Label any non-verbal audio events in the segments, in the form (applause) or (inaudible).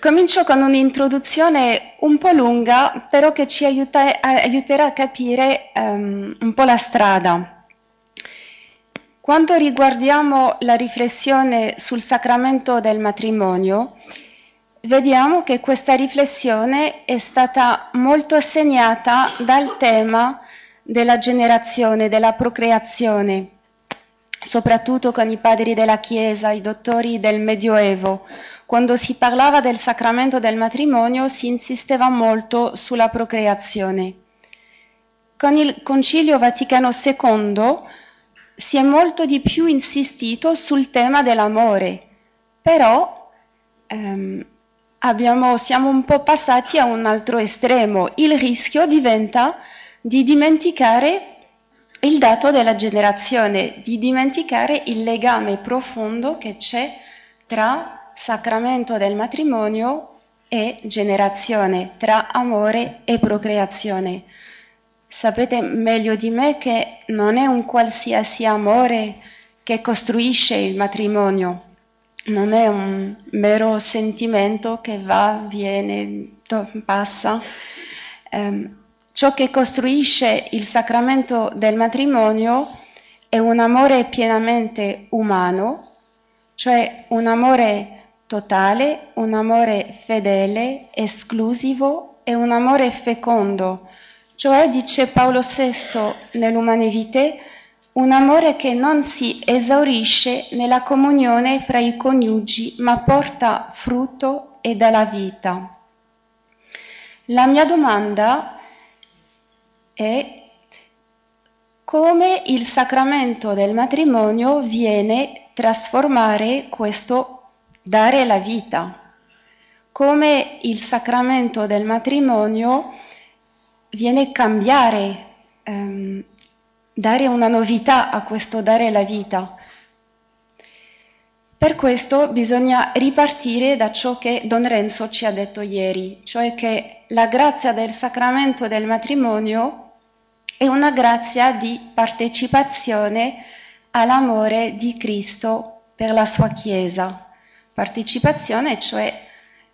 Comincio con un'introduzione un po' lunga, però che ci aiuta, aiuterà a capire um, un po' la strada. Quando riguardiamo la riflessione sul sacramento del matrimonio, vediamo che questa riflessione è stata molto segnata dal tema della generazione, della procreazione, soprattutto con i padri della Chiesa, i dottori del Medioevo. Quando si parlava del sacramento del matrimonio si insisteva molto sulla procreazione. Con il Concilio Vaticano II si è molto di più insistito sul tema dell'amore, però ehm, abbiamo, siamo un po' passati a un altro estremo. Il rischio diventa di dimenticare il dato della generazione, di dimenticare il legame profondo che c'è tra sacramento del matrimonio e generazione, tra amore e procreazione. Sapete meglio di me che non è un qualsiasi amore che costruisce il matrimonio, non è un mero sentimento che va, viene, passa. Eh, ciò che costruisce il sacramento del matrimonio è un amore pienamente umano, cioè un amore totale, un amore fedele, esclusivo e un amore fecondo, cioè, dice Paolo VI nell'Umane Vitae, un amore che non si esaurisce nella comunione fra i coniugi, ma porta frutto e dà la vita. La mia domanda è come il sacramento del matrimonio viene trasformare questo dare la vita, come il sacramento del matrimonio viene a cambiare ehm, dare una novità a questo dare la vita. Per questo bisogna ripartire da ciò che Don Renzo ci ha detto ieri, cioè che la grazia del sacramento del matrimonio è una grazia di partecipazione all'amore di Cristo per la sua Chiesa. Partecipazione, cioè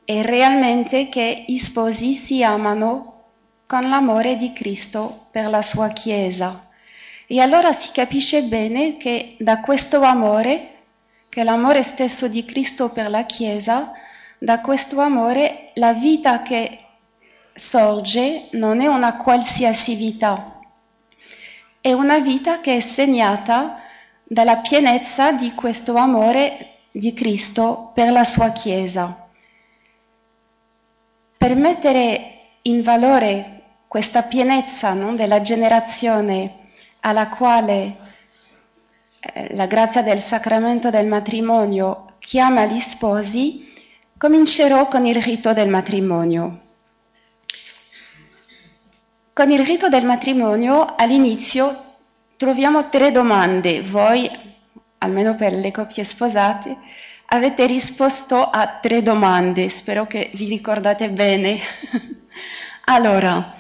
è realmente che i sposi si amano con l'amore di Cristo per la sua Chiesa. E allora si capisce bene che da questo amore, che è l'amore stesso di Cristo per la Chiesa, da questo amore la vita che sorge non è una qualsiasi vita, è una vita che è segnata dalla pienezza di questo amore di Cristo per la sua Chiesa. Per mettere in valore questa pienezza no, della generazione alla quale eh, la grazia del sacramento del matrimonio chiama gli sposi, comincerò con il rito del matrimonio. Con il rito del matrimonio all'inizio troviamo tre domande. Voi, almeno per le coppie sposate, avete risposto a tre domande, spero che vi ricordate bene. (laughs) allora,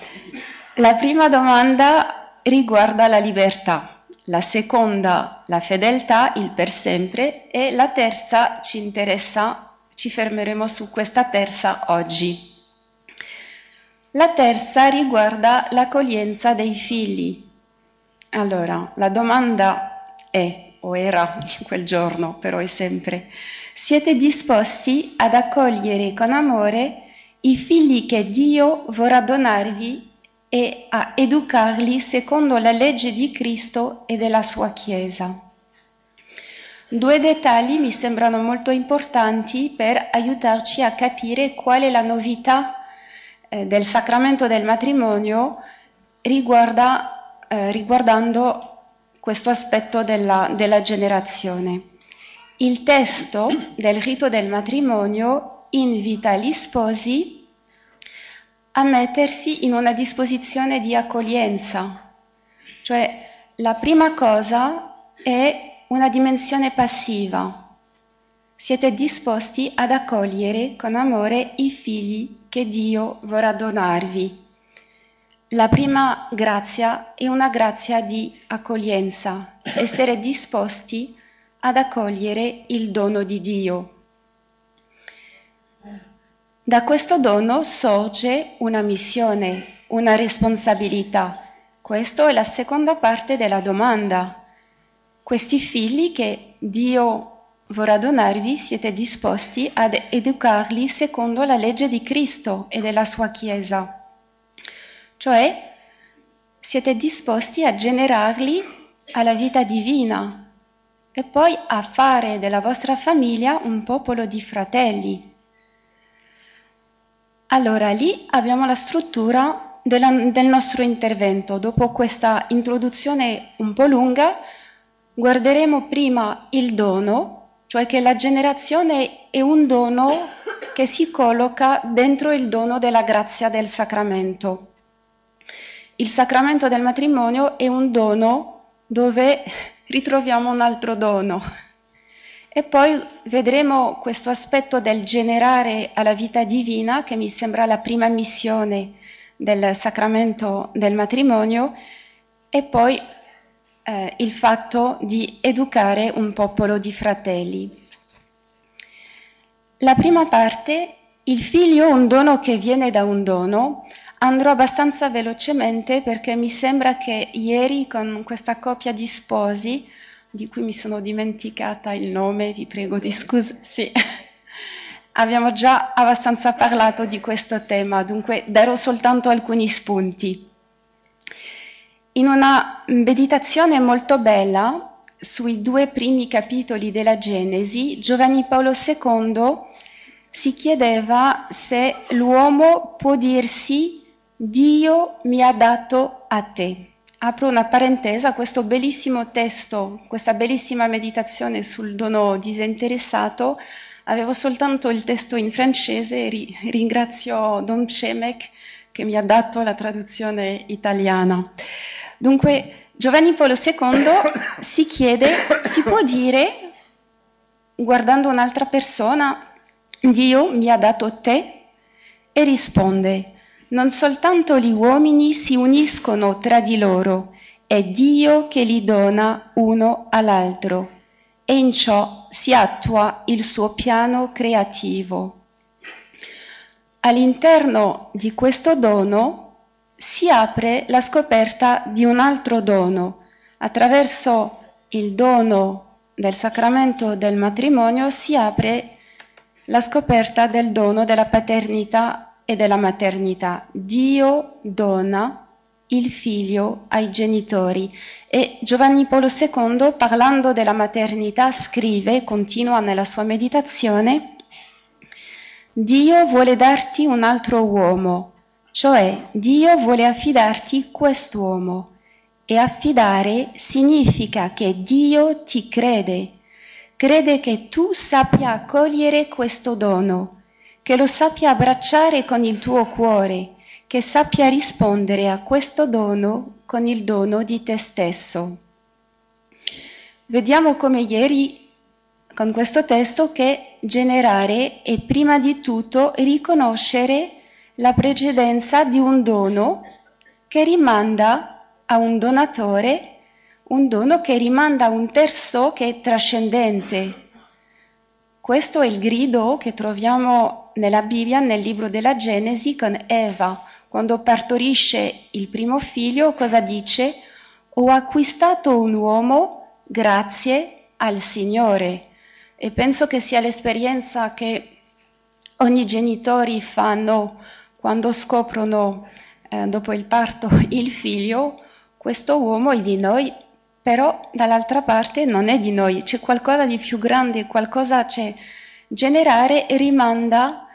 la prima domanda riguarda la libertà, la seconda la fedeltà, il per sempre e la terza ci interessa, ci fermeremo su questa terza oggi. La terza riguarda l'accoglienza dei figli. Allora, la domanda è, o era (laughs) quel giorno, però è sempre, siete disposti ad accogliere con amore i figli che Dio vorrà donarvi e a educarli secondo la legge di Cristo e della sua Chiesa. Due dettagli mi sembrano molto importanti per aiutarci a capire qual è la novità eh, del sacramento del matrimonio riguarda, eh, riguardando questo aspetto della, della generazione. Il testo del rito del matrimonio invita gli sposi a mettersi in una disposizione di accoglienza. Cioè la prima cosa è una dimensione passiva. Siete disposti ad accogliere con amore i figli che Dio vorrà donarvi. La prima grazia è una grazia di accoglienza, essere disposti ad accogliere il dono di Dio. Da questo dono sorge una missione, una responsabilità. Questa è la seconda parte della domanda. Questi figli che Dio vorrà donarvi, siete disposti ad educarli secondo la legge di Cristo e della sua Chiesa. Cioè, siete disposti a generarli alla vita divina e poi a fare della vostra famiglia un popolo di fratelli. Allora, lì abbiamo la struttura della, del nostro intervento. Dopo questa introduzione un po' lunga, guarderemo prima il dono, cioè che la generazione è un dono che si colloca dentro il dono della grazia del sacramento. Il sacramento del matrimonio è un dono dove (laughs) ritroviamo un altro dono. E poi vedremo questo aspetto del generare alla vita divina, che mi sembra la prima missione del sacramento del matrimonio, e poi eh, il fatto di educare un popolo di fratelli. La prima parte, il figlio un dono che viene da un dono, andrò abbastanza velocemente perché mi sembra che ieri con questa coppia di sposi di cui mi sono dimenticata il nome, vi prego di scusa. Sì. (laughs) Abbiamo già abbastanza parlato di questo tema, dunque darò soltanto alcuni spunti. In una meditazione molto bella sui due primi capitoli della Genesi, Giovanni Paolo II si chiedeva se l'uomo può dirsi Dio mi ha dato a te apro una parentesi, questo bellissimo testo, questa bellissima meditazione sul dono disinteressato, avevo soltanto il testo in francese e ringrazio Don Cemek che mi ha dato la traduzione italiana. Dunque, Giovanni Paolo II (coughs) si chiede, si può dire, guardando un'altra persona, Dio mi ha dato te? E risponde, non soltanto gli uomini si uniscono tra di loro, è Dio che li dona uno all'altro e in ciò si attua il suo piano creativo. All'interno di questo dono si apre la scoperta di un altro dono. Attraverso il dono del sacramento del matrimonio si apre la scoperta del dono della paternità e della maternità. Dio dona il figlio ai genitori e Giovanni Paolo II, parlando della maternità, scrive, continua nella sua meditazione, Dio vuole darti un altro uomo, cioè Dio vuole affidarti quest'uomo. E affidare significa che Dio ti crede, crede che tu sappia accogliere questo dono che lo sappia abbracciare con il tuo cuore, che sappia rispondere a questo dono con il dono di te stesso. Vediamo come ieri con questo testo che generare è prima di tutto riconoscere la precedenza di un dono che rimanda a un donatore, un dono che rimanda a un terzo che è trascendente, questo è il grido che troviamo nella Bibbia, nel libro della Genesi, con Eva. Quando partorisce il primo figlio, cosa dice? Ho acquistato un uomo grazie al Signore. E penso che sia l'esperienza che ogni genitore fanno quando scoprono eh, dopo il parto (laughs) il figlio, questo uomo è di noi però dall'altra parte non è di noi, c'è qualcosa di più grande, qualcosa c'è. Generare rimanda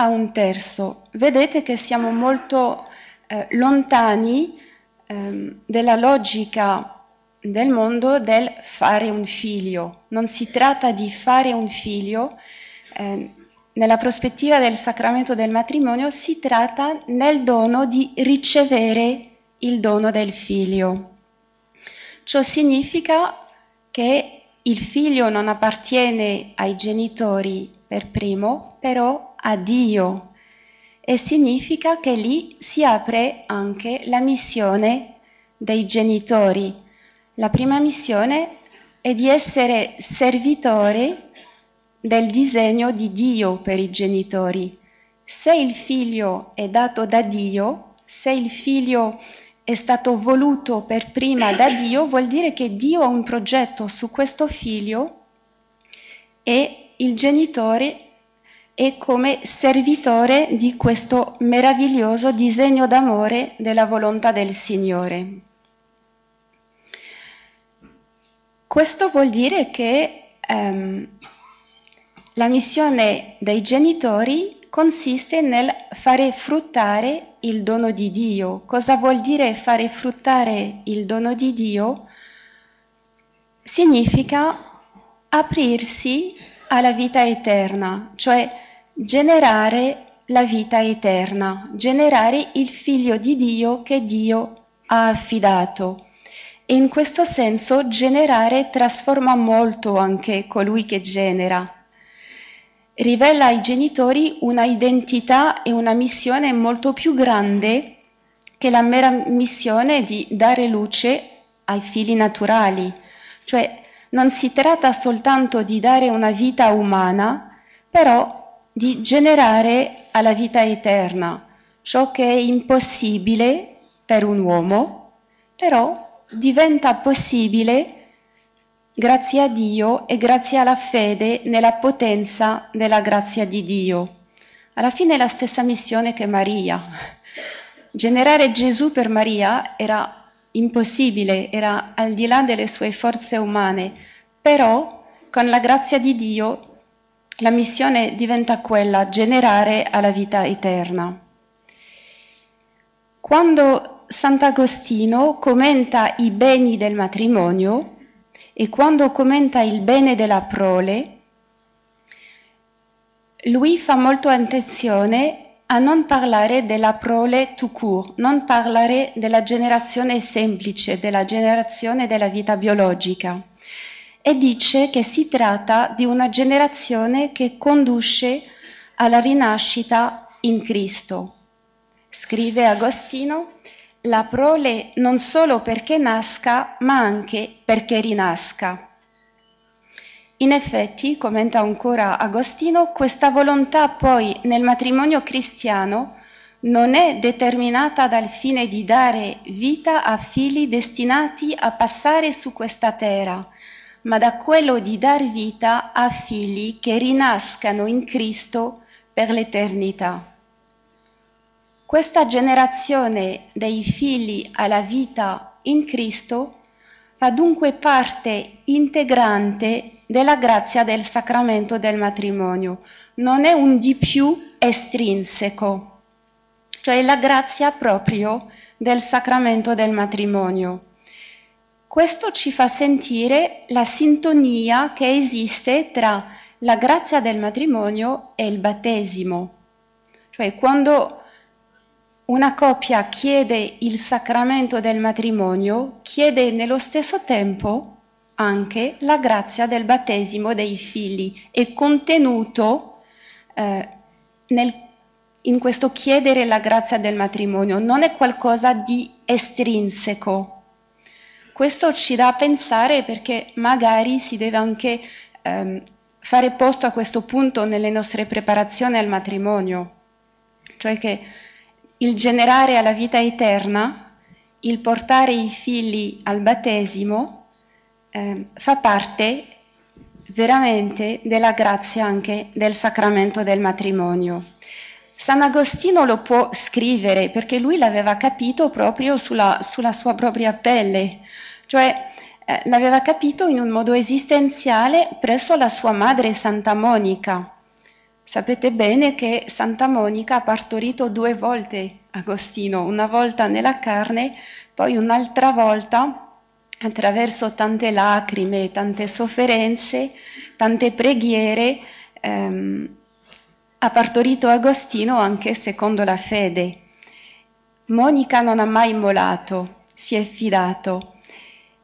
a un terzo. Vedete che siamo molto eh, lontani eh, della logica del mondo del fare un figlio. Non si tratta di fare un figlio, eh, nella prospettiva del sacramento del matrimonio si tratta nel dono di ricevere il dono del figlio. Ciò significa che il figlio non appartiene ai genitori per primo, però a Dio e significa che lì si apre anche la missione dei genitori. La prima missione è di essere servitore del disegno di Dio per i genitori. se il figlio è dato da Dio, se il figlio è stato voluto per prima da Dio, vuol dire che Dio ha un progetto su questo figlio e il genitore è come servitore di questo meraviglioso disegno d'amore della volontà del Signore. Questo vuol dire che ehm, la missione dei genitori consiste nel fare fruttare il dono di Dio. Cosa vuol dire fare fruttare il dono di Dio? Significa aprirsi alla vita eterna, cioè generare la vita eterna, generare il figlio di Dio che Dio ha affidato. E in questo senso generare trasforma molto anche colui che genera. Rivela ai genitori una identità e una missione molto più grande che la mera missione di dare luce ai figli naturali. Cioè non si tratta soltanto di dare una vita umana, però di generare alla vita eterna ciò che è impossibile per un uomo, però diventa possibile grazie a Dio e grazie alla fede nella potenza della grazia di Dio. Alla fine è la stessa missione che Maria. Generare Gesù per Maria era impossibile, era al di là delle sue forze umane, però con la grazia di Dio la missione diventa quella, generare alla vita eterna. Quando Sant'Agostino commenta i beni del matrimonio e quando commenta il bene della prole, lui fa molto attenzione a non parlare della prole tout court, non parlare della generazione semplice, della generazione della vita biologica e dice che si tratta di una generazione che conduce alla rinascita in Cristo. Scrive Agostino, la prole non solo perché nasca, ma anche perché rinasca. In effetti, commenta ancora Agostino, questa volontà poi nel matrimonio cristiano non è determinata dal fine di dare vita a figli destinati a passare su questa terra, ma da quello di dar vita a figli che rinascano in Cristo per l'eternità. Questa generazione dei figli alla vita in Cristo fa dunque parte integrante della grazia del sacramento del matrimonio, non è un di più estrinseco, cioè la grazia proprio del sacramento del matrimonio. Questo ci fa sentire la sintonia che esiste tra la grazia del matrimonio e il battesimo. Cioè quando una coppia chiede il sacramento del matrimonio, chiede nello stesso tempo anche la grazia del battesimo dei figli. È contenuto eh, nel, in questo chiedere la grazia del matrimonio, non è qualcosa di estrinseco. Questo ci dà a pensare perché magari si deve anche ehm, fare posto a questo punto nelle nostre preparazioni al matrimonio, cioè che il generare alla vita eterna, il portare i figli al battesimo, eh, fa parte veramente della grazia anche del sacramento del matrimonio. San Agostino lo può scrivere perché lui l'aveva capito proprio sulla, sulla sua propria pelle, cioè eh, l'aveva capito in un modo esistenziale presso la sua madre Santa Monica. Sapete bene che Santa Monica ha partorito due volte Agostino, una volta nella carne, poi un'altra volta attraverso tante lacrime, tante sofferenze, tante preghiere, ehm, ha partorito Agostino anche secondo la fede. Monica non ha mai immolato, si è fidato.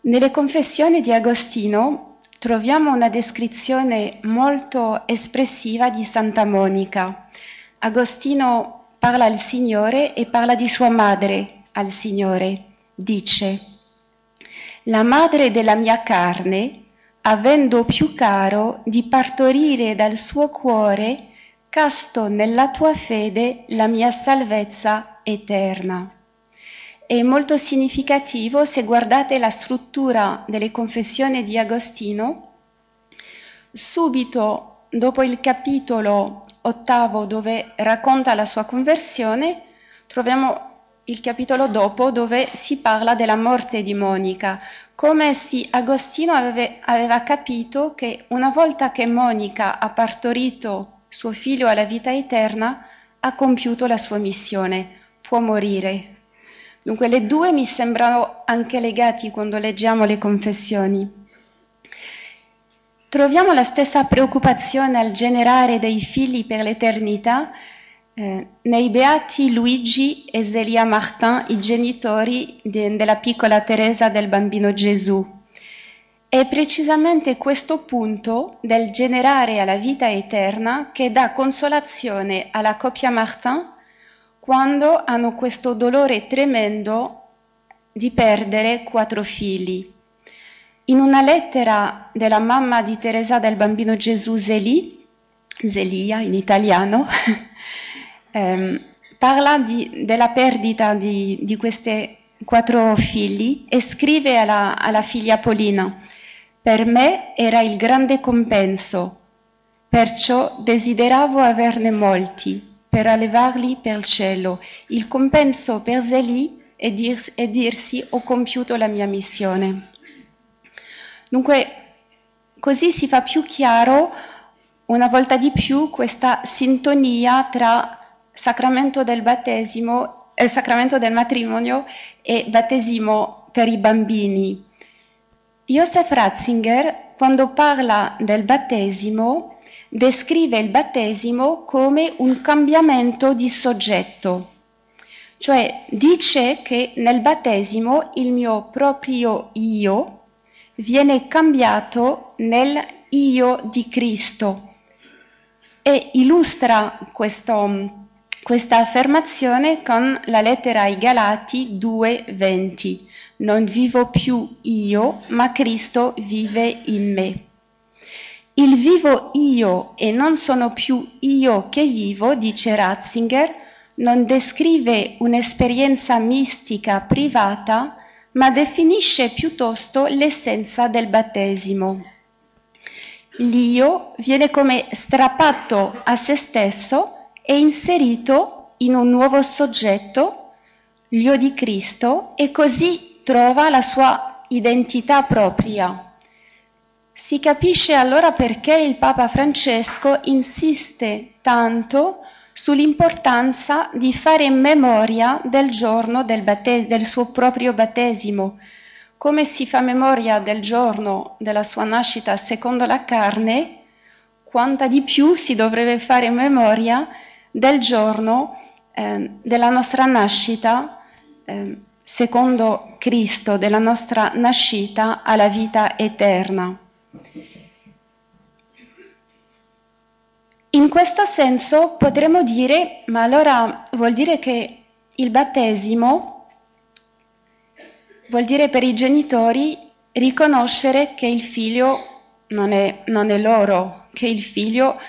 Nelle confessioni di Agostino troviamo una descrizione molto espressiva di Santa Monica. Agostino parla al Signore e parla di sua madre al Signore. Dice, la madre della mia carne, avendo più caro di partorire dal suo cuore casto nella tua fede la mia salvezza eterna. È molto significativo se guardate la struttura delle confessioni di Agostino, subito dopo il capitolo ottavo dove racconta la sua conversione, troviamo il capitolo dopo dove si parla della morte di Monica, come se Agostino aveva, aveva capito che una volta che Monica ha partorito suo figlio alla vita eterna, ha compiuto la sua missione, può morire. Dunque le due mi sembrano anche legati quando leggiamo le confessioni. Troviamo la stessa preoccupazione al generare dei figli per l'eternità eh, nei beati Luigi e Zelia Martin, i genitori de, della piccola Teresa del bambino Gesù. È precisamente questo punto del generare alla vita eterna che dà consolazione alla coppia Martin quando hanno questo dolore tremendo di perdere quattro figli. In una lettera della mamma di Teresa del bambino Gesù Zeli, Zelia in italiano, (laughs) ehm, parla di, della perdita di, di, questi quattro figli e scrive alla, alla figlia Polina, per me era il grande compenso, perciò desideravo averne molti per allevarli per il cielo. Il compenso per Zeli è, dir, è dirsi ho compiuto la mia missione. Dunque, così si fa più chiaro una volta di più questa sintonia tra sacramento del battesimo, il sacramento del matrimonio e battesimo per i bambini. Josef Ratzinger, quando parla del battesimo, descrive il battesimo come un cambiamento di soggetto, cioè dice che nel battesimo il mio proprio io viene cambiato nel io di Cristo e illustra questo questa affermazione con la lettera ai Galati 2:20. Non vivo più io, ma Cristo vive in me. Il vivo io e non sono più io che vivo, dice Ratzinger, non descrive un'esperienza mistica privata, ma definisce piuttosto l'essenza del battesimo. L'io viene come strappato a se stesso è inserito in un nuovo soggetto, l'io di Cristo, e così trova la sua identità propria. Si capisce allora perché il Papa Francesco insiste tanto sull'importanza di fare memoria del giorno del, battes- del suo proprio battesimo. Come si fa memoria del giorno della sua nascita secondo la carne, quanta di più si dovrebbe fare memoria del giorno eh, della nostra nascita, eh, secondo Cristo, della nostra nascita alla vita eterna. In questo senso potremmo dire, ma allora vuol dire che il battesimo vuol dire per i genitori riconoscere che il figlio non è, non è loro, che il figlio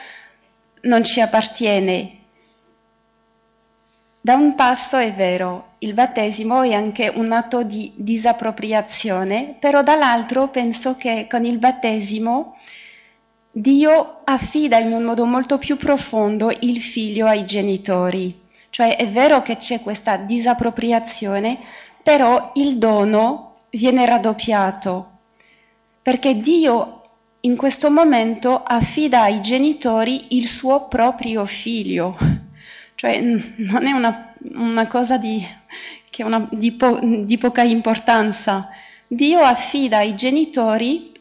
non ci appartiene, da un passo è vero, il battesimo è anche un atto di disappropriazione, però dall'altro penso che con il battesimo Dio affida in un modo molto più profondo il figlio ai genitori. Cioè è vero che c'è questa disappropriazione, però il dono viene raddoppiato, perché Dio in questo momento affida ai genitori il suo proprio figlio. Cioè non è una, una cosa di, una, di, po, di poca importanza. Dio affida ai genitori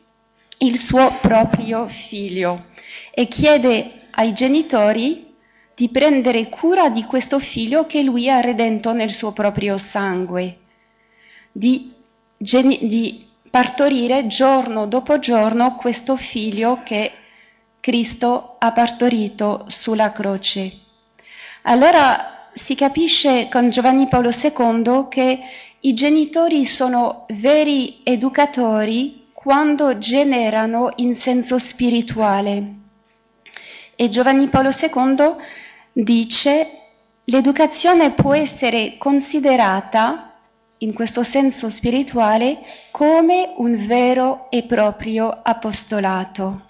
il suo proprio figlio e chiede ai genitori di prendere cura di questo figlio che lui ha redento nel suo proprio sangue, di, di, partorire giorno dopo giorno questo figlio che Cristo ha partorito sulla croce. Allora si capisce con Giovanni Paolo II che i genitori sono veri educatori quando generano in senso spirituale. E Giovanni Paolo II dice l'educazione può essere considerata in questo senso spirituale come un vero e proprio apostolato.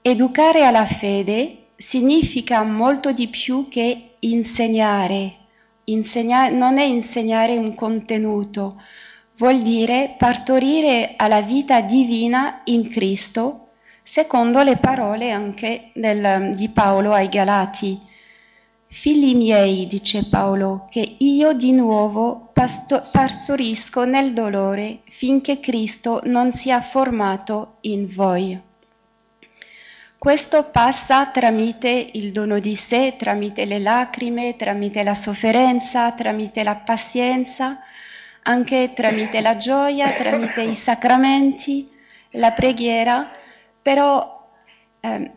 Educare alla fede significa molto di più che insegnare. Insegna- non è insegnare un contenuto, vuol dire partorire alla vita divina in Cristo, secondo le parole anche del, di Paolo ai Galati. Figli miei, dice Paolo, che io di nuovo pasto- partorisco nel dolore finché Cristo non sia formato in voi. Questo passa tramite il dono di sé, tramite le lacrime, tramite la sofferenza, tramite la pazienza, anche tramite la gioia, tramite i sacramenti, la preghiera, però eh,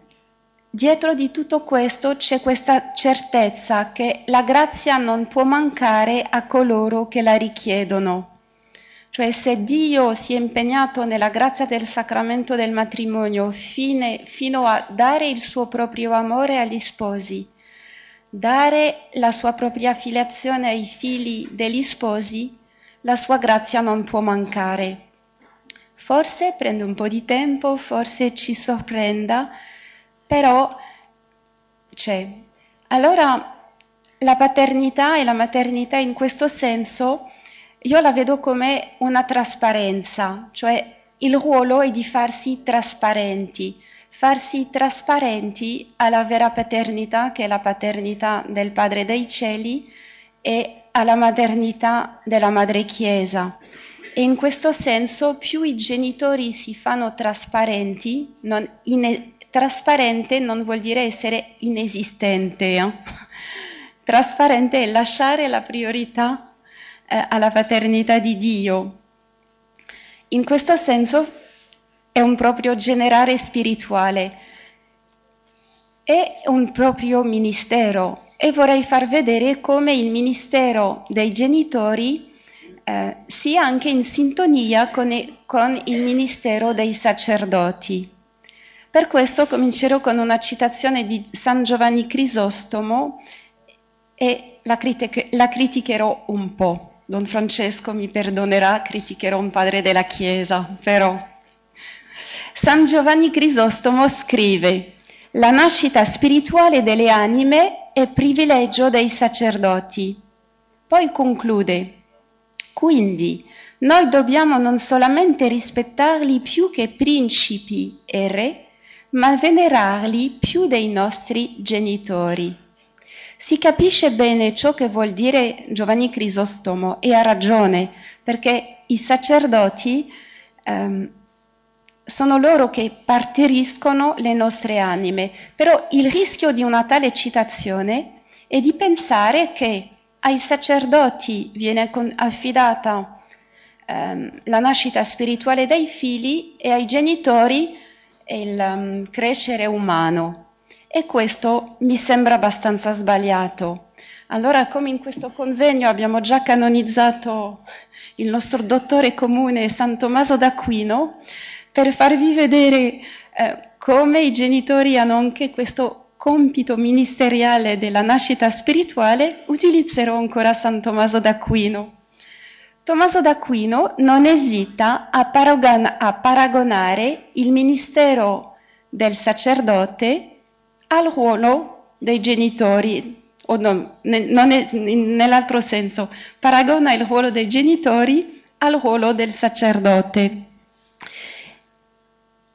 dietro di tutto questo c'è questa certezza che la grazia non può mancare a coloro che la richiedono. Cioè se Dio si è impegnato nella grazia del sacramento del matrimonio fine, fino a dare il suo proprio amore agli sposi, dare la sua propria filiazione ai figli degli sposi, la sua grazia non può mancare. Forse prende un po' di tempo, forse ci sorprenda, però c'è. Allora la paternità e la maternità in questo senso io la vedo come una trasparenza, cioè il ruolo è di farsi trasparenti, farsi trasparenti alla vera paternità che è la paternità del Padre dei Cieli e alla maternità della Madre Chiesa. E in questo senso più i genitori si fanno trasparenti, non in, trasparente non vuol dire essere inesistente, eh? (laughs) trasparente è lasciare la priorità eh, alla paternità di Dio. In questo senso è un proprio generare spirituale, è un proprio ministero e vorrei far vedere come il ministero dei genitori eh, sia anche in sintonia con, con il ministero dei sacerdoti. Per questo comincerò con una citazione di San Giovanni Crisostomo e la, critic- la criticherò un po'. Don Francesco mi perdonerà, criticherò un padre della Chiesa, però. San Giovanni Crisostomo scrive, la nascita spirituale delle anime è privilegio dei sacerdoti. Poi conclude, quindi noi dobbiamo non solamente rispettarli più che principi e re, ma venerarli più dei nostri genitori. Si capisce bene ciò che vuol dire Giovanni Crisostomo e ha ragione, perché i sacerdoti ehm, sono loro che partoriscono le nostre anime, però il rischio di una tale citazione è di pensare che ai sacerdoti viene affidata ehm, la nascita spirituale dei figli e ai genitori il um, crescere umano e questo mi sembra abbastanza sbagliato. Allora, come in questo convegno abbiamo già canonizzato il nostro dottore comune San Tommaso d'Aquino, per farvi vedere eh, come i genitori hanno anche questo compito ministeriale della nascita spirituale, utilizzerò ancora San Tommaso d'Aquino. Tommaso d'Aquino non esita a, paragon- a paragonare il ministero del sacerdote al ruolo dei genitori, o no, non è, nell'altro senso, paragona il ruolo dei genitori al ruolo del sacerdote.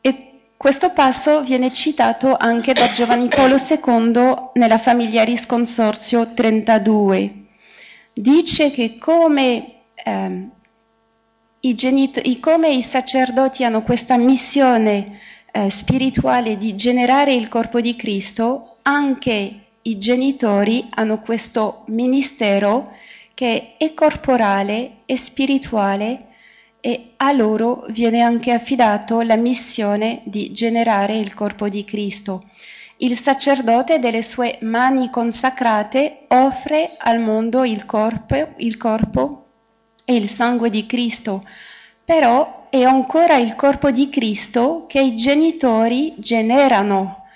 E questo passo viene citato anche da Giovanni Paolo II nella Familiaris Consorzio 32. Dice che come, eh, i, come i sacerdoti hanno questa missione eh, spirituale di generare il corpo di Cristo, anche i genitori hanno questo ministero che è corporale e spirituale e a loro viene anche affidato la missione di generare il corpo di Cristo. Il sacerdote delle sue mani consacrate offre al mondo il corpo, il corpo e il sangue di Cristo, però è ancora il corpo di Cristo che i genitori generano,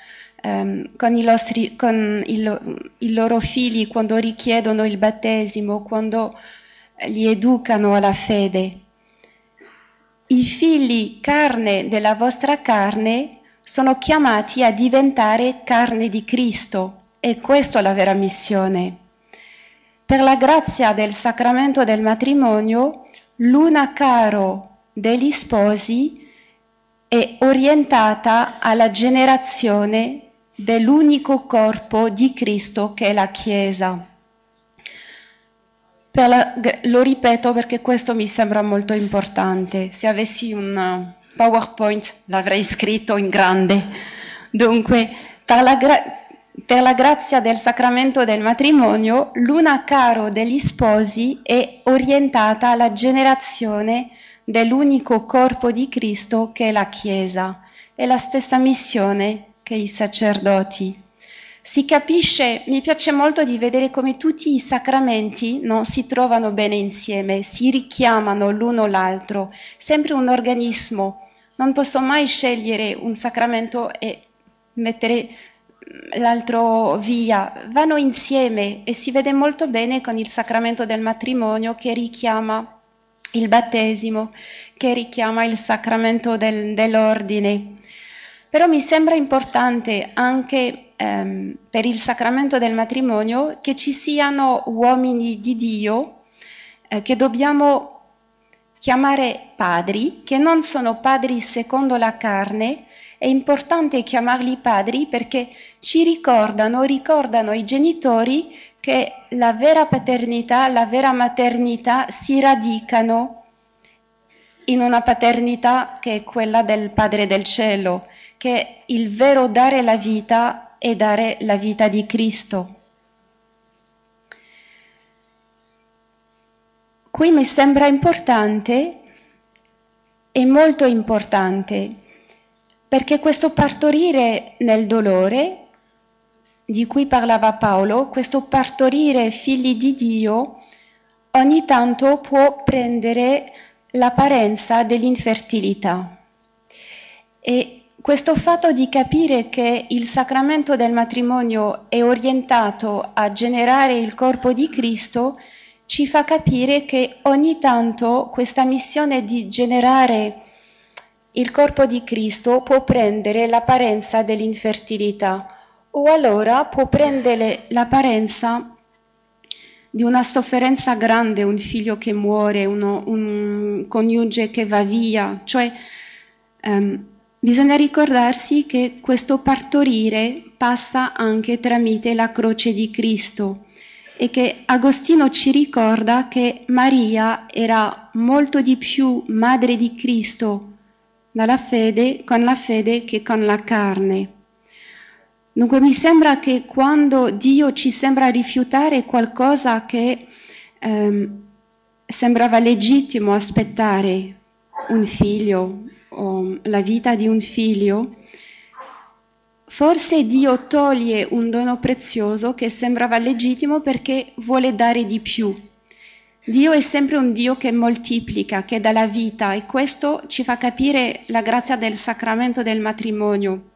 ehm, con, i, nostri, con il, i loro figli quando richiedono il battesimo, quando li educano alla fede. I figli carne della vostra carne sono chiamati a diventare carne di Cristo e questa è la vera missione. Per la grazia del sacramento del matrimonio, l'una caro degli sposi è orientata alla generazione dell'unico corpo di Cristo che è la Chiesa. La, lo ripeto perché questo mi sembra molto importante. Se avessi un uh, PowerPoint l'avrei scritto in grande. Dunque, per la, per la grazia del sacramento del matrimonio, l'una caro degli sposi è orientata alla generazione dell'unico corpo di Cristo che è la Chiesa. È la stessa missione che i sacerdoti. Si capisce, mi piace molto di vedere come tutti i sacramenti no, si trovano bene insieme, si richiamano l'uno l'altro, sempre un organismo. Non posso mai scegliere un sacramento e mettere l'altro via, vanno insieme e si vede molto bene con il sacramento del matrimonio che richiama il battesimo, che richiama il sacramento del, dell'ordine. Però mi sembra importante anche ehm, per il sacramento del matrimonio che ci siano uomini di Dio eh, che dobbiamo chiamare padri, che non sono padri secondo la carne. È importante chiamarli padri perché ci ricordano, ricordano i genitori che la vera paternità, la vera maternità si radicano in una paternità che è quella del Padre del Cielo che il vero dare la vita è dare la vita di Cristo. Qui mi sembra importante e molto importante perché questo partorire nel dolore di cui parlava Paolo, questo partorire figli di Dio, ogni tanto può prendere l'apparenza dell'infertilità. E questo fatto di capire che il sacramento del matrimonio è orientato a generare il corpo di Cristo ci fa capire che ogni tanto questa missione di generare il corpo di Cristo può prendere l'apparenza dell'infertilità. O allora può prendere l'apparenza di una sofferenza grande, un figlio che muore, uno, un coniuge che va via, cioè um, Bisogna ricordarsi che questo partorire passa anche tramite la croce di Cristo e che Agostino ci ricorda che Maria era molto di più madre di Cristo fede, con la fede che con la carne. Dunque mi sembra che quando Dio ci sembra rifiutare qualcosa che ehm, sembrava legittimo aspettare, un figlio, o la vita di un figlio, forse Dio toglie un dono prezioso che sembrava legittimo perché vuole dare di più. Dio è sempre un Dio che moltiplica, che dà la vita e questo ci fa capire la grazia del sacramento del matrimonio.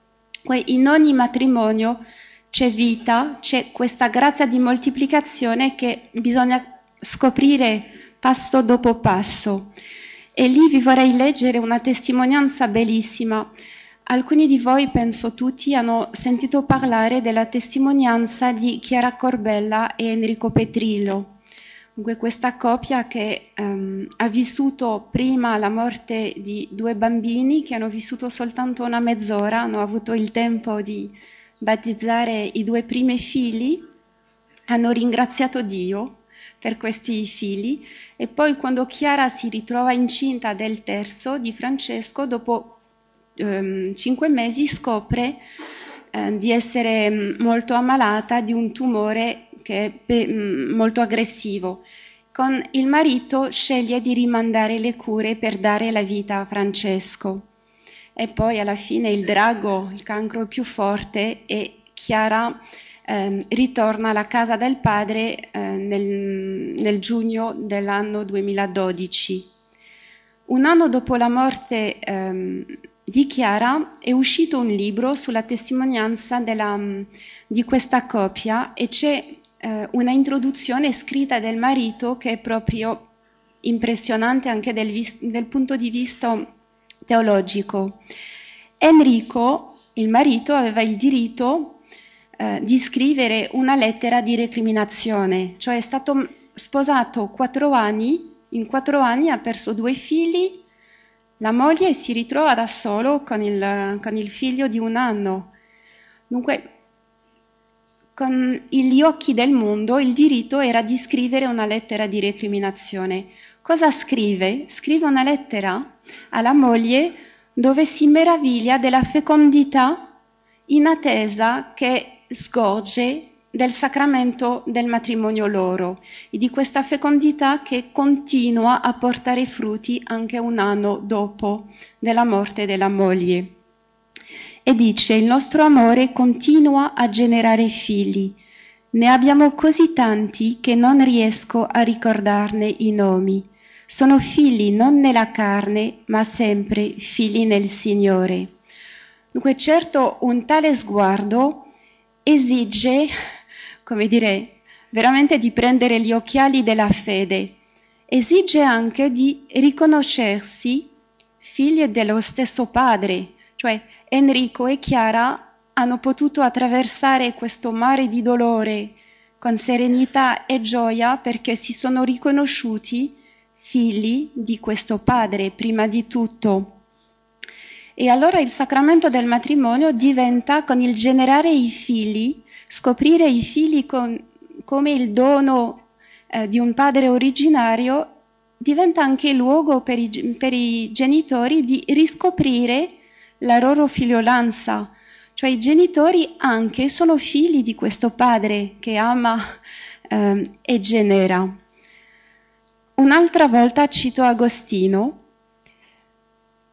In ogni matrimonio c'è vita, c'è questa grazia di moltiplicazione che bisogna scoprire passo dopo passo. E lì vi vorrei leggere una testimonianza bellissima. Alcuni di voi, penso tutti, hanno sentito parlare della testimonianza di Chiara Corbella e Enrico Petrillo. Dunque questa coppia che um, ha vissuto prima la morte di due bambini che hanno vissuto soltanto una mezz'ora, hanno avuto il tempo di battezzare i due primi figli, hanno ringraziato Dio per questi figli e poi quando Chiara si ritrova incinta del terzo di Francesco, dopo ehm, cinque mesi scopre eh, di essere molto ammalata di un tumore che è mm, molto aggressivo. Con il marito sceglie di rimandare le cure per dare la vita a Francesco. E poi alla fine il drago, il cancro più forte, e Chiara eh, ritorna alla casa del padre eh, nel, nel, giugno dell'anno 2012. Un anno dopo la morte eh, di Chiara è uscito un libro sulla testimonianza della, di questa coppia e c'è eh, una introduzione scritta del marito che è proprio impressionante anche del, del punto di vista teologico. Enrico, il marito, aveva il diritto eh, di scrivere una lettera di recriminazione, cioè è stato sposato quattro anni, in quattro anni ha perso due figli, la moglie si ritrova da solo con il, con il figlio di un anno. Dunque, con gli occhi del mondo il diritto era di scrivere una lettera di recriminazione. Cosa scrive? Scrive una lettera alla moglie dove si meraviglia della fecondità in attesa che sgorge del sacramento del matrimonio loro e di questa fecondità che continua a portare frutti anche un anno dopo della morte della moglie. E dice, il nostro amore continua a generare figli. Ne abbiamo così tanti che non riesco a ricordarne i nomi. Sono figli non nella carne, ma sempre figli nel Signore. Dunque certo un tale sguardo esige, come dire, veramente di prendere gli occhiali della fede, esige anche di riconoscersi figli dello stesso padre, cioè Enrico e Chiara hanno potuto attraversare questo mare di dolore con serenità e gioia perché si sono riconosciuti figli di questo padre prima di tutto. E allora il sacramento del matrimonio diventa con il generare i figli, scoprire i figli con, come il dono eh, di un padre originario, diventa anche luogo per i, per i genitori di riscoprire la loro figliolanza. Cioè i genitori anche sono figli di questo padre che ama eh, e genera. Un'altra volta cito Agostino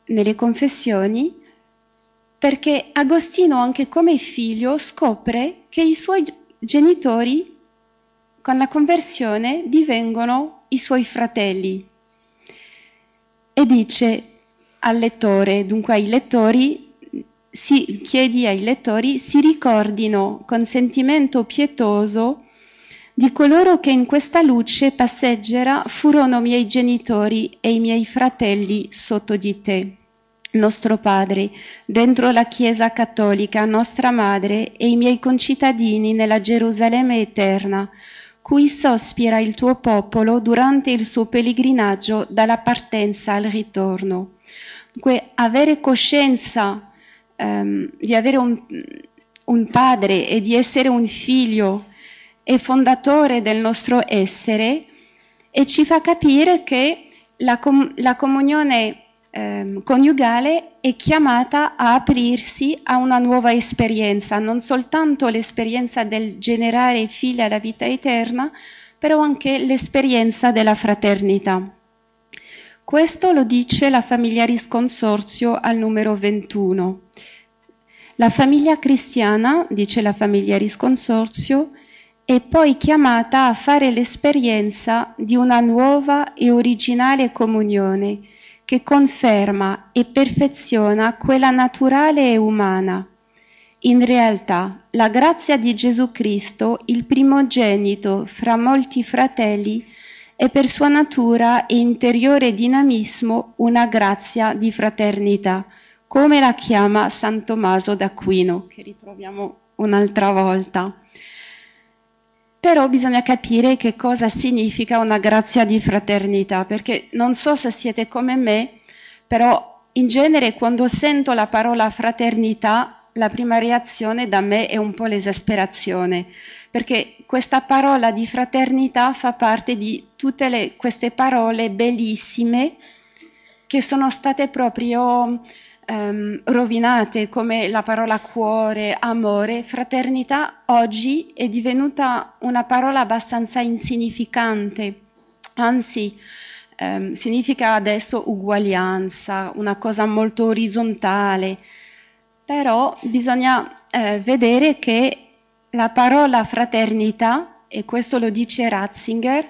nelle confessioni perché Agostino anche come figlio scopre che i suoi genitori con la conversione divengono i suoi fratelli e dice al lettore, dunque ai lettori, si, chiedi ai lettori si ricordino con sentimento pietoso di coloro che in questa luce passeggerà furono miei genitori e i miei fratelli sotto di te nostro Padre, dentro la Chiesa cattolica, nostra Madre, e i miei concittadini nella Gerusalemme eterna, cui sospira il tuo popolo durante il suo pellegrinaggio dalla partenza al ritorno. Dunque, avere coscienza um, di avere un, un padre e di essere un figlio è fondatore del nostro essere e ci fa capire che la, com- la comunione eh, coniugale è chiamata a aprirsi a una nuova esperienza, non soltanto l'esperienza del generare figli alla vita eterna, però anche l'esperienza della fraternità. Questo lo dice la Familiaris Consorzio al numero 21. La famiglia cristiana, dice la Familiaris Consorzio, è poi chiamata a fare l'esperienza di una nuova e originale comunione che conferma e perfeziona quella naturale e umana. In realtà, la grazia di Gesù Cristo, il primogenito fra molti fratelli, è per sua natura e interiore dinamismo una grazia di fraternità, come la chiama San Tommaso d'Aquino, che ritroviamo un'altra volta. Però bisogna capire che cosa significa una grazia di fraternità, perché non so se siete come me, però in genere quando sento la parola fraternità, la prima reazione da me è un po' l'esasperazione, perché questa parola di fraternità fa parte di tutte le, queste parole bellissime che sono state proprio um, rovinate come la parola cuore, amore, fraternità oggi è divenuta una parola abbastanza insignificante, anzi um, significa adesso uguaglianza, una cosa molto orizzontale, però bisogna eh, vedere che la parola fraternità, e questo lo dice Ratzinger,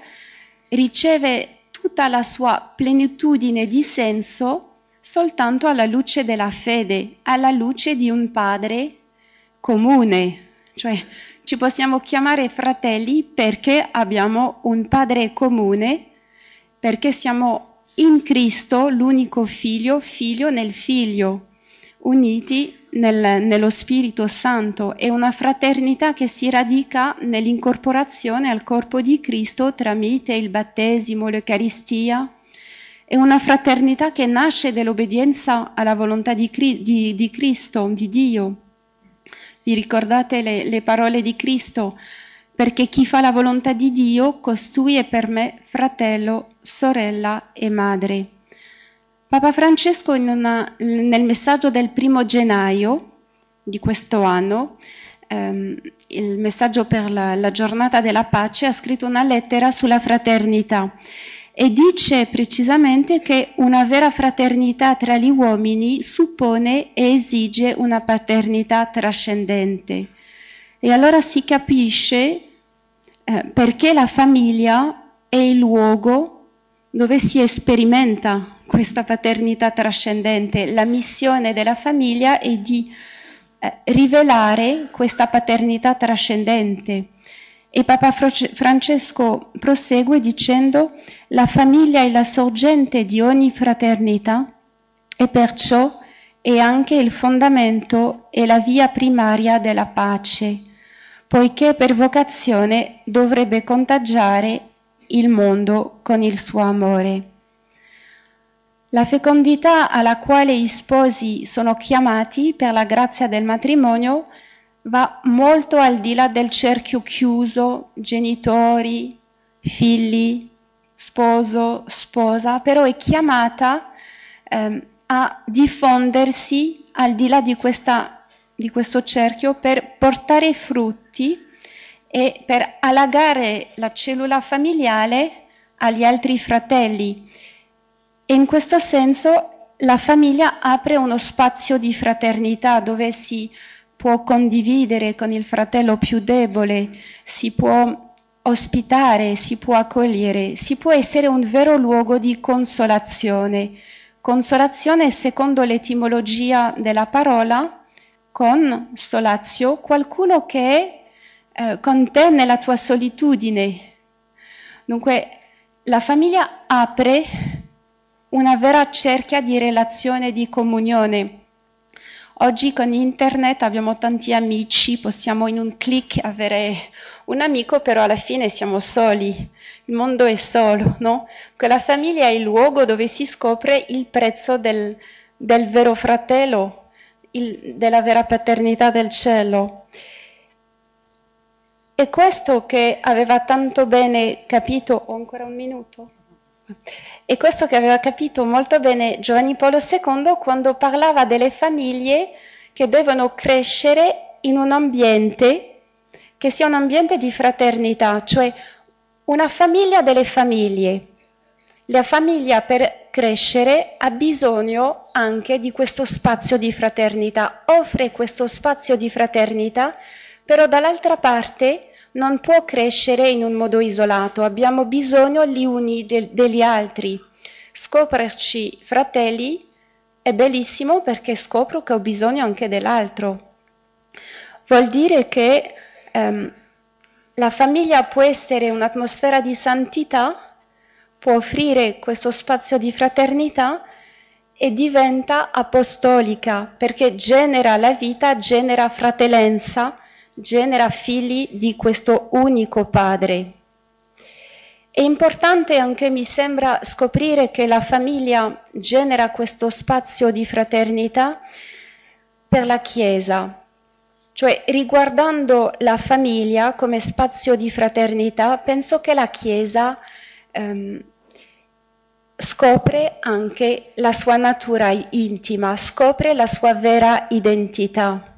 riceve tutta la sua plenitudine di senso soltanto alla luce della fede, alla luce di un padre comune, cioè ci possiamo chiamare fratelli perché abbiamo un padre comune, perché siamo in Cristo, l'unico figlio, figlio nel figlio, uniti nel, nello Spirito Santo. È una fraternità che si radica nell'incorporazione al corpo di Cristo tramite il battesimo, l'Eucaristia. È una fraternità che nasce dall'obbedienza alla volontà di, di, di Cristo, di Dio. Vi ricordate le, le parole di Cristo? Perché chi fa la volontà di Dio, costui è per me fratello, sorella e madre. Papa Francesco una, nel messaggio del primo gennaio di questo anno, ehm, il messaggio per la, la giornata della pace, ha scritto una lettera sulla fraternità e dice precisamente che una vera fraternità tra gli uomini suppone e esige una paternità trascendente. E allora si capisce eh, perché la famiglia è il luogo dove si sperimenta questa paternità trascendente. La missione della famiglia è di eh, rivelare questa paternità trascendente. E Papa Francesco prosegue dicendo la famiglia è la sorgente di ogni fraternità e perciò è anche il fondamento e la via primaria della pace, poiché per vocazione dovrebbe contagiare il mondo con il suo amore. La fecondità alla quale gli sposi sono chiamati per la grazia del matrimonio va molto al di là del cerchio chiuso, genitori, figli, sposo, sposa, però è chiamata eh, a diffondersi al di là di, questa, di questo cerchio per portare frutti e per allagare la cellula familiare agli altri fratelli. In questo senso la famiglia apre uno spazio di fraternità dove si può condividere con il fratello più debole, si può ospitare, si può accogliere, si può essere un vero luogo di consolazione. Consolazione secondo l'etimologia della parola, con solazio, qualcuno che è eh, con te nella tua solitudine. Dunque la famiglia apre una vera cerchia di relazione, di comunione. Oggi con internet abbiamo tanti amici, possiamo in un clic avere un amico, però alla fine siamo soli, il mondo è solo, no? la famiglia è il luogo dove si scopre il prezzo del, del vero fratello, il, della vera paternità del cielo. E questo che aveva tanto bene capito, ho ancora un minuto? E questo che aveva capito molto bene Giovanni Paolo II quando parlava delle famiglie che devono crescere in un ambiente che sia un ambiente di fraternità, cioè una famiglia delle famiglie. La famiglia per crescere ha bisogno anche di questo spazio di fraternità, offre questo spazio di fraternità, però dall'altra parte non può crescere in un modo isolato, abbiamo bisogno gli uni de- degli altri. Scoprirci fratelli è bellissimo perché scopro che ho bisogno anche dell'altro. Vuol dire che ehm, la famiglia può essere un'atmosfera di santità, può offrire questo spazio di fraternità e diventa apostolica perché genera la vita, genera fratellanza genera figli di questo unico Padre. È importante anche, mi sembra, scoprire che la famiglia genera questo spazio di fraternità per la Chiesa, cioè riguardando la famiglia come spazio di fraternità, penso che la Chiesa ehm, scopre anche la sua natura intima, scopre la sua vera identità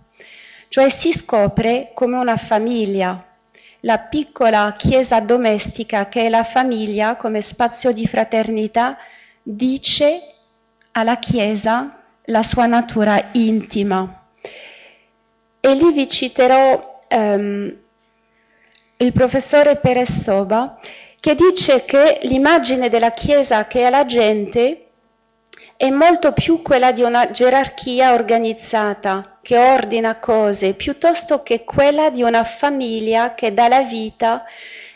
cioè si scopre come una famiglia, la piccola chiesa domestica che è la famiglia come spazio di fraternità dice alla chiesa la sua natura intima. E lì vi citerò um, il professore Perez Soba che dice che l'immagine della chiesa che è la gente è molto più quella di una gerarchia organizzata che ordina cose, piuttosto che quella di una famiglia che dà la vita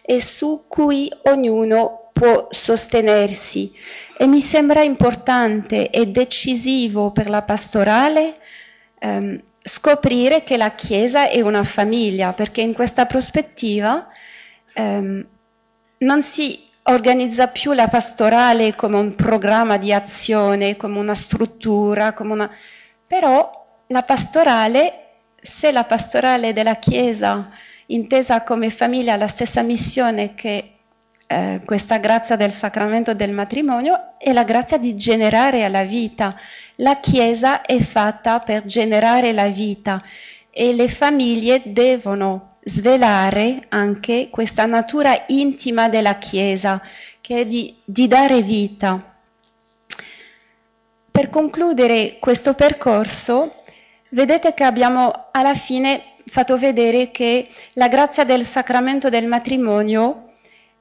e su cui ognuno può sostenersi. E mi sembra importante e decisivo per la pastorale ehm, scoprire che la Chiesa è una famiglia, perché in questa prospettiva ehm, non si organizza più la pastorale come un programma di azione, come una struttura, come una... però la pastorale, se la pastorale della Chiesa intesa come famiglia ha la stessa missione che eh, questa grazia del sacramento del matrimonio, è la grazia di generare la vita. La Chiesa è fatta per generare la vita e le famiglie devono svelare anche questa natura intima della Chiesa, che è di, di dare vita. Per concludere questo percorso, vedete che abbiamo alla fine fatto vedere che la grazia del sacramento del matrimonio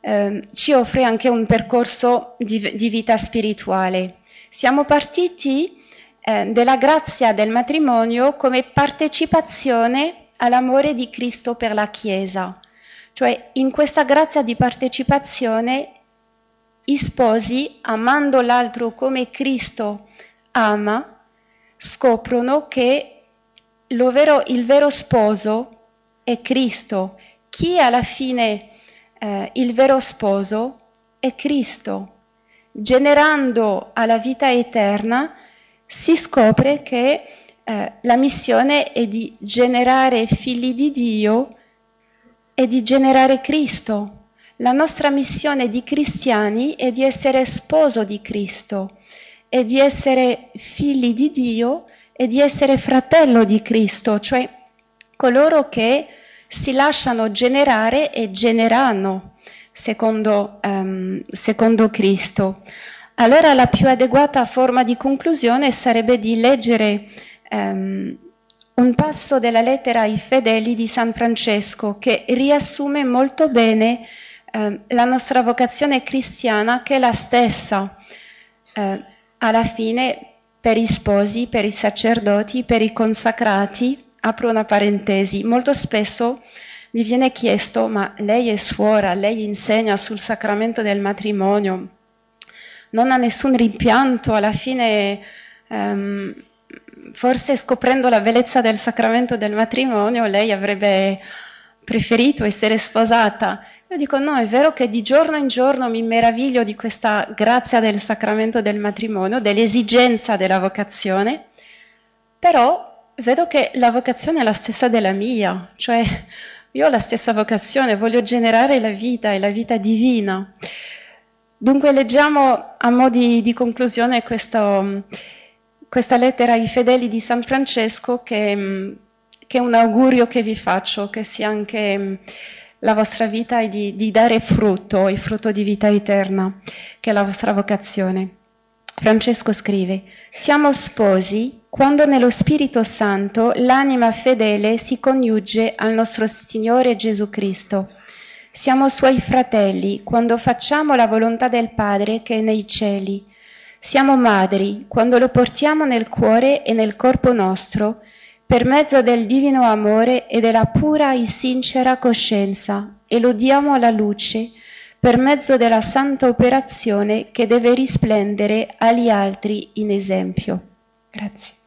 eh, ci offre anche un percorso di, di vita spirituale. Siamo partiti eh, della grazia del matrimonio come partecipazione all'amore di Cristo per la Chiesa. Cioè in questa grazia di partecipazione i sposi, amando l'altro come Cristo ama, scoprono che vero, il vero sposo è Cristo. Chi alla fine eh, il vero sposo è Cristo. Generando alla vita eterna si scopre che eh, la missione è di generare figli di Dio e di generare Cristo. La nostra missione di cristiani è di essere sposo di Cristo, e di essere figli di Dio e di essere fratello di Cristo, cioè coloro che si lasciano generare e generano secondo, um, secondo Cristo. Allora la più adeguata forma di conclusione sarebbe di leggere um, un passo della lettera ai fedeli di San Francesco che riassume molto bene um, la nostra vocazione cristiana che è la stessa. Uh, alla fine per i sposi, per i sacerdoti, per i consacrati, apro una parentesi, molto spesso mi viene chiesto, ma lei è suora, lei insegna sul sacramento del matrimonio, non ha nessun rimpianto, alla fine um, forse scoprendo la bellezza del sacramento del matrimonio lei avrebbe preferito essere sposata. Io dico no, è vero che di giorno in giorno mi meraviglio di questa grazia del sacramento del matrimonio, dell'esigenza della vocazione, però vedo che la vocazione è la stessa della mia, cioè io ho la stessa vocazione, voglio generare la vita e la vita divina. Dunque leggiamo a mo' di, di conclusione questo, questa lettera ai fedeli di San Francesco che, che, è un augurio che vi faccio, che sia anche la vostra vita e di, di dare frutto, il frutto di vita eterna, che è la vostra vocazione. Francesco scrive, siamo sposi quando nello Spirito Santo l'anima fedele si coniugge al nostro Signore Gesù Cristo. Siamo suoi fratelli quando facciamo la volontà del Padre che è nei cieli siamo madri quando lo portiamo nel cuore e nel corpo nostro per mezzo del divino amore e della pura e sincera coscienza e lo diamo alla luce per mezzo della santa operazione che deve risplendere agli altri in esempio. Grazie.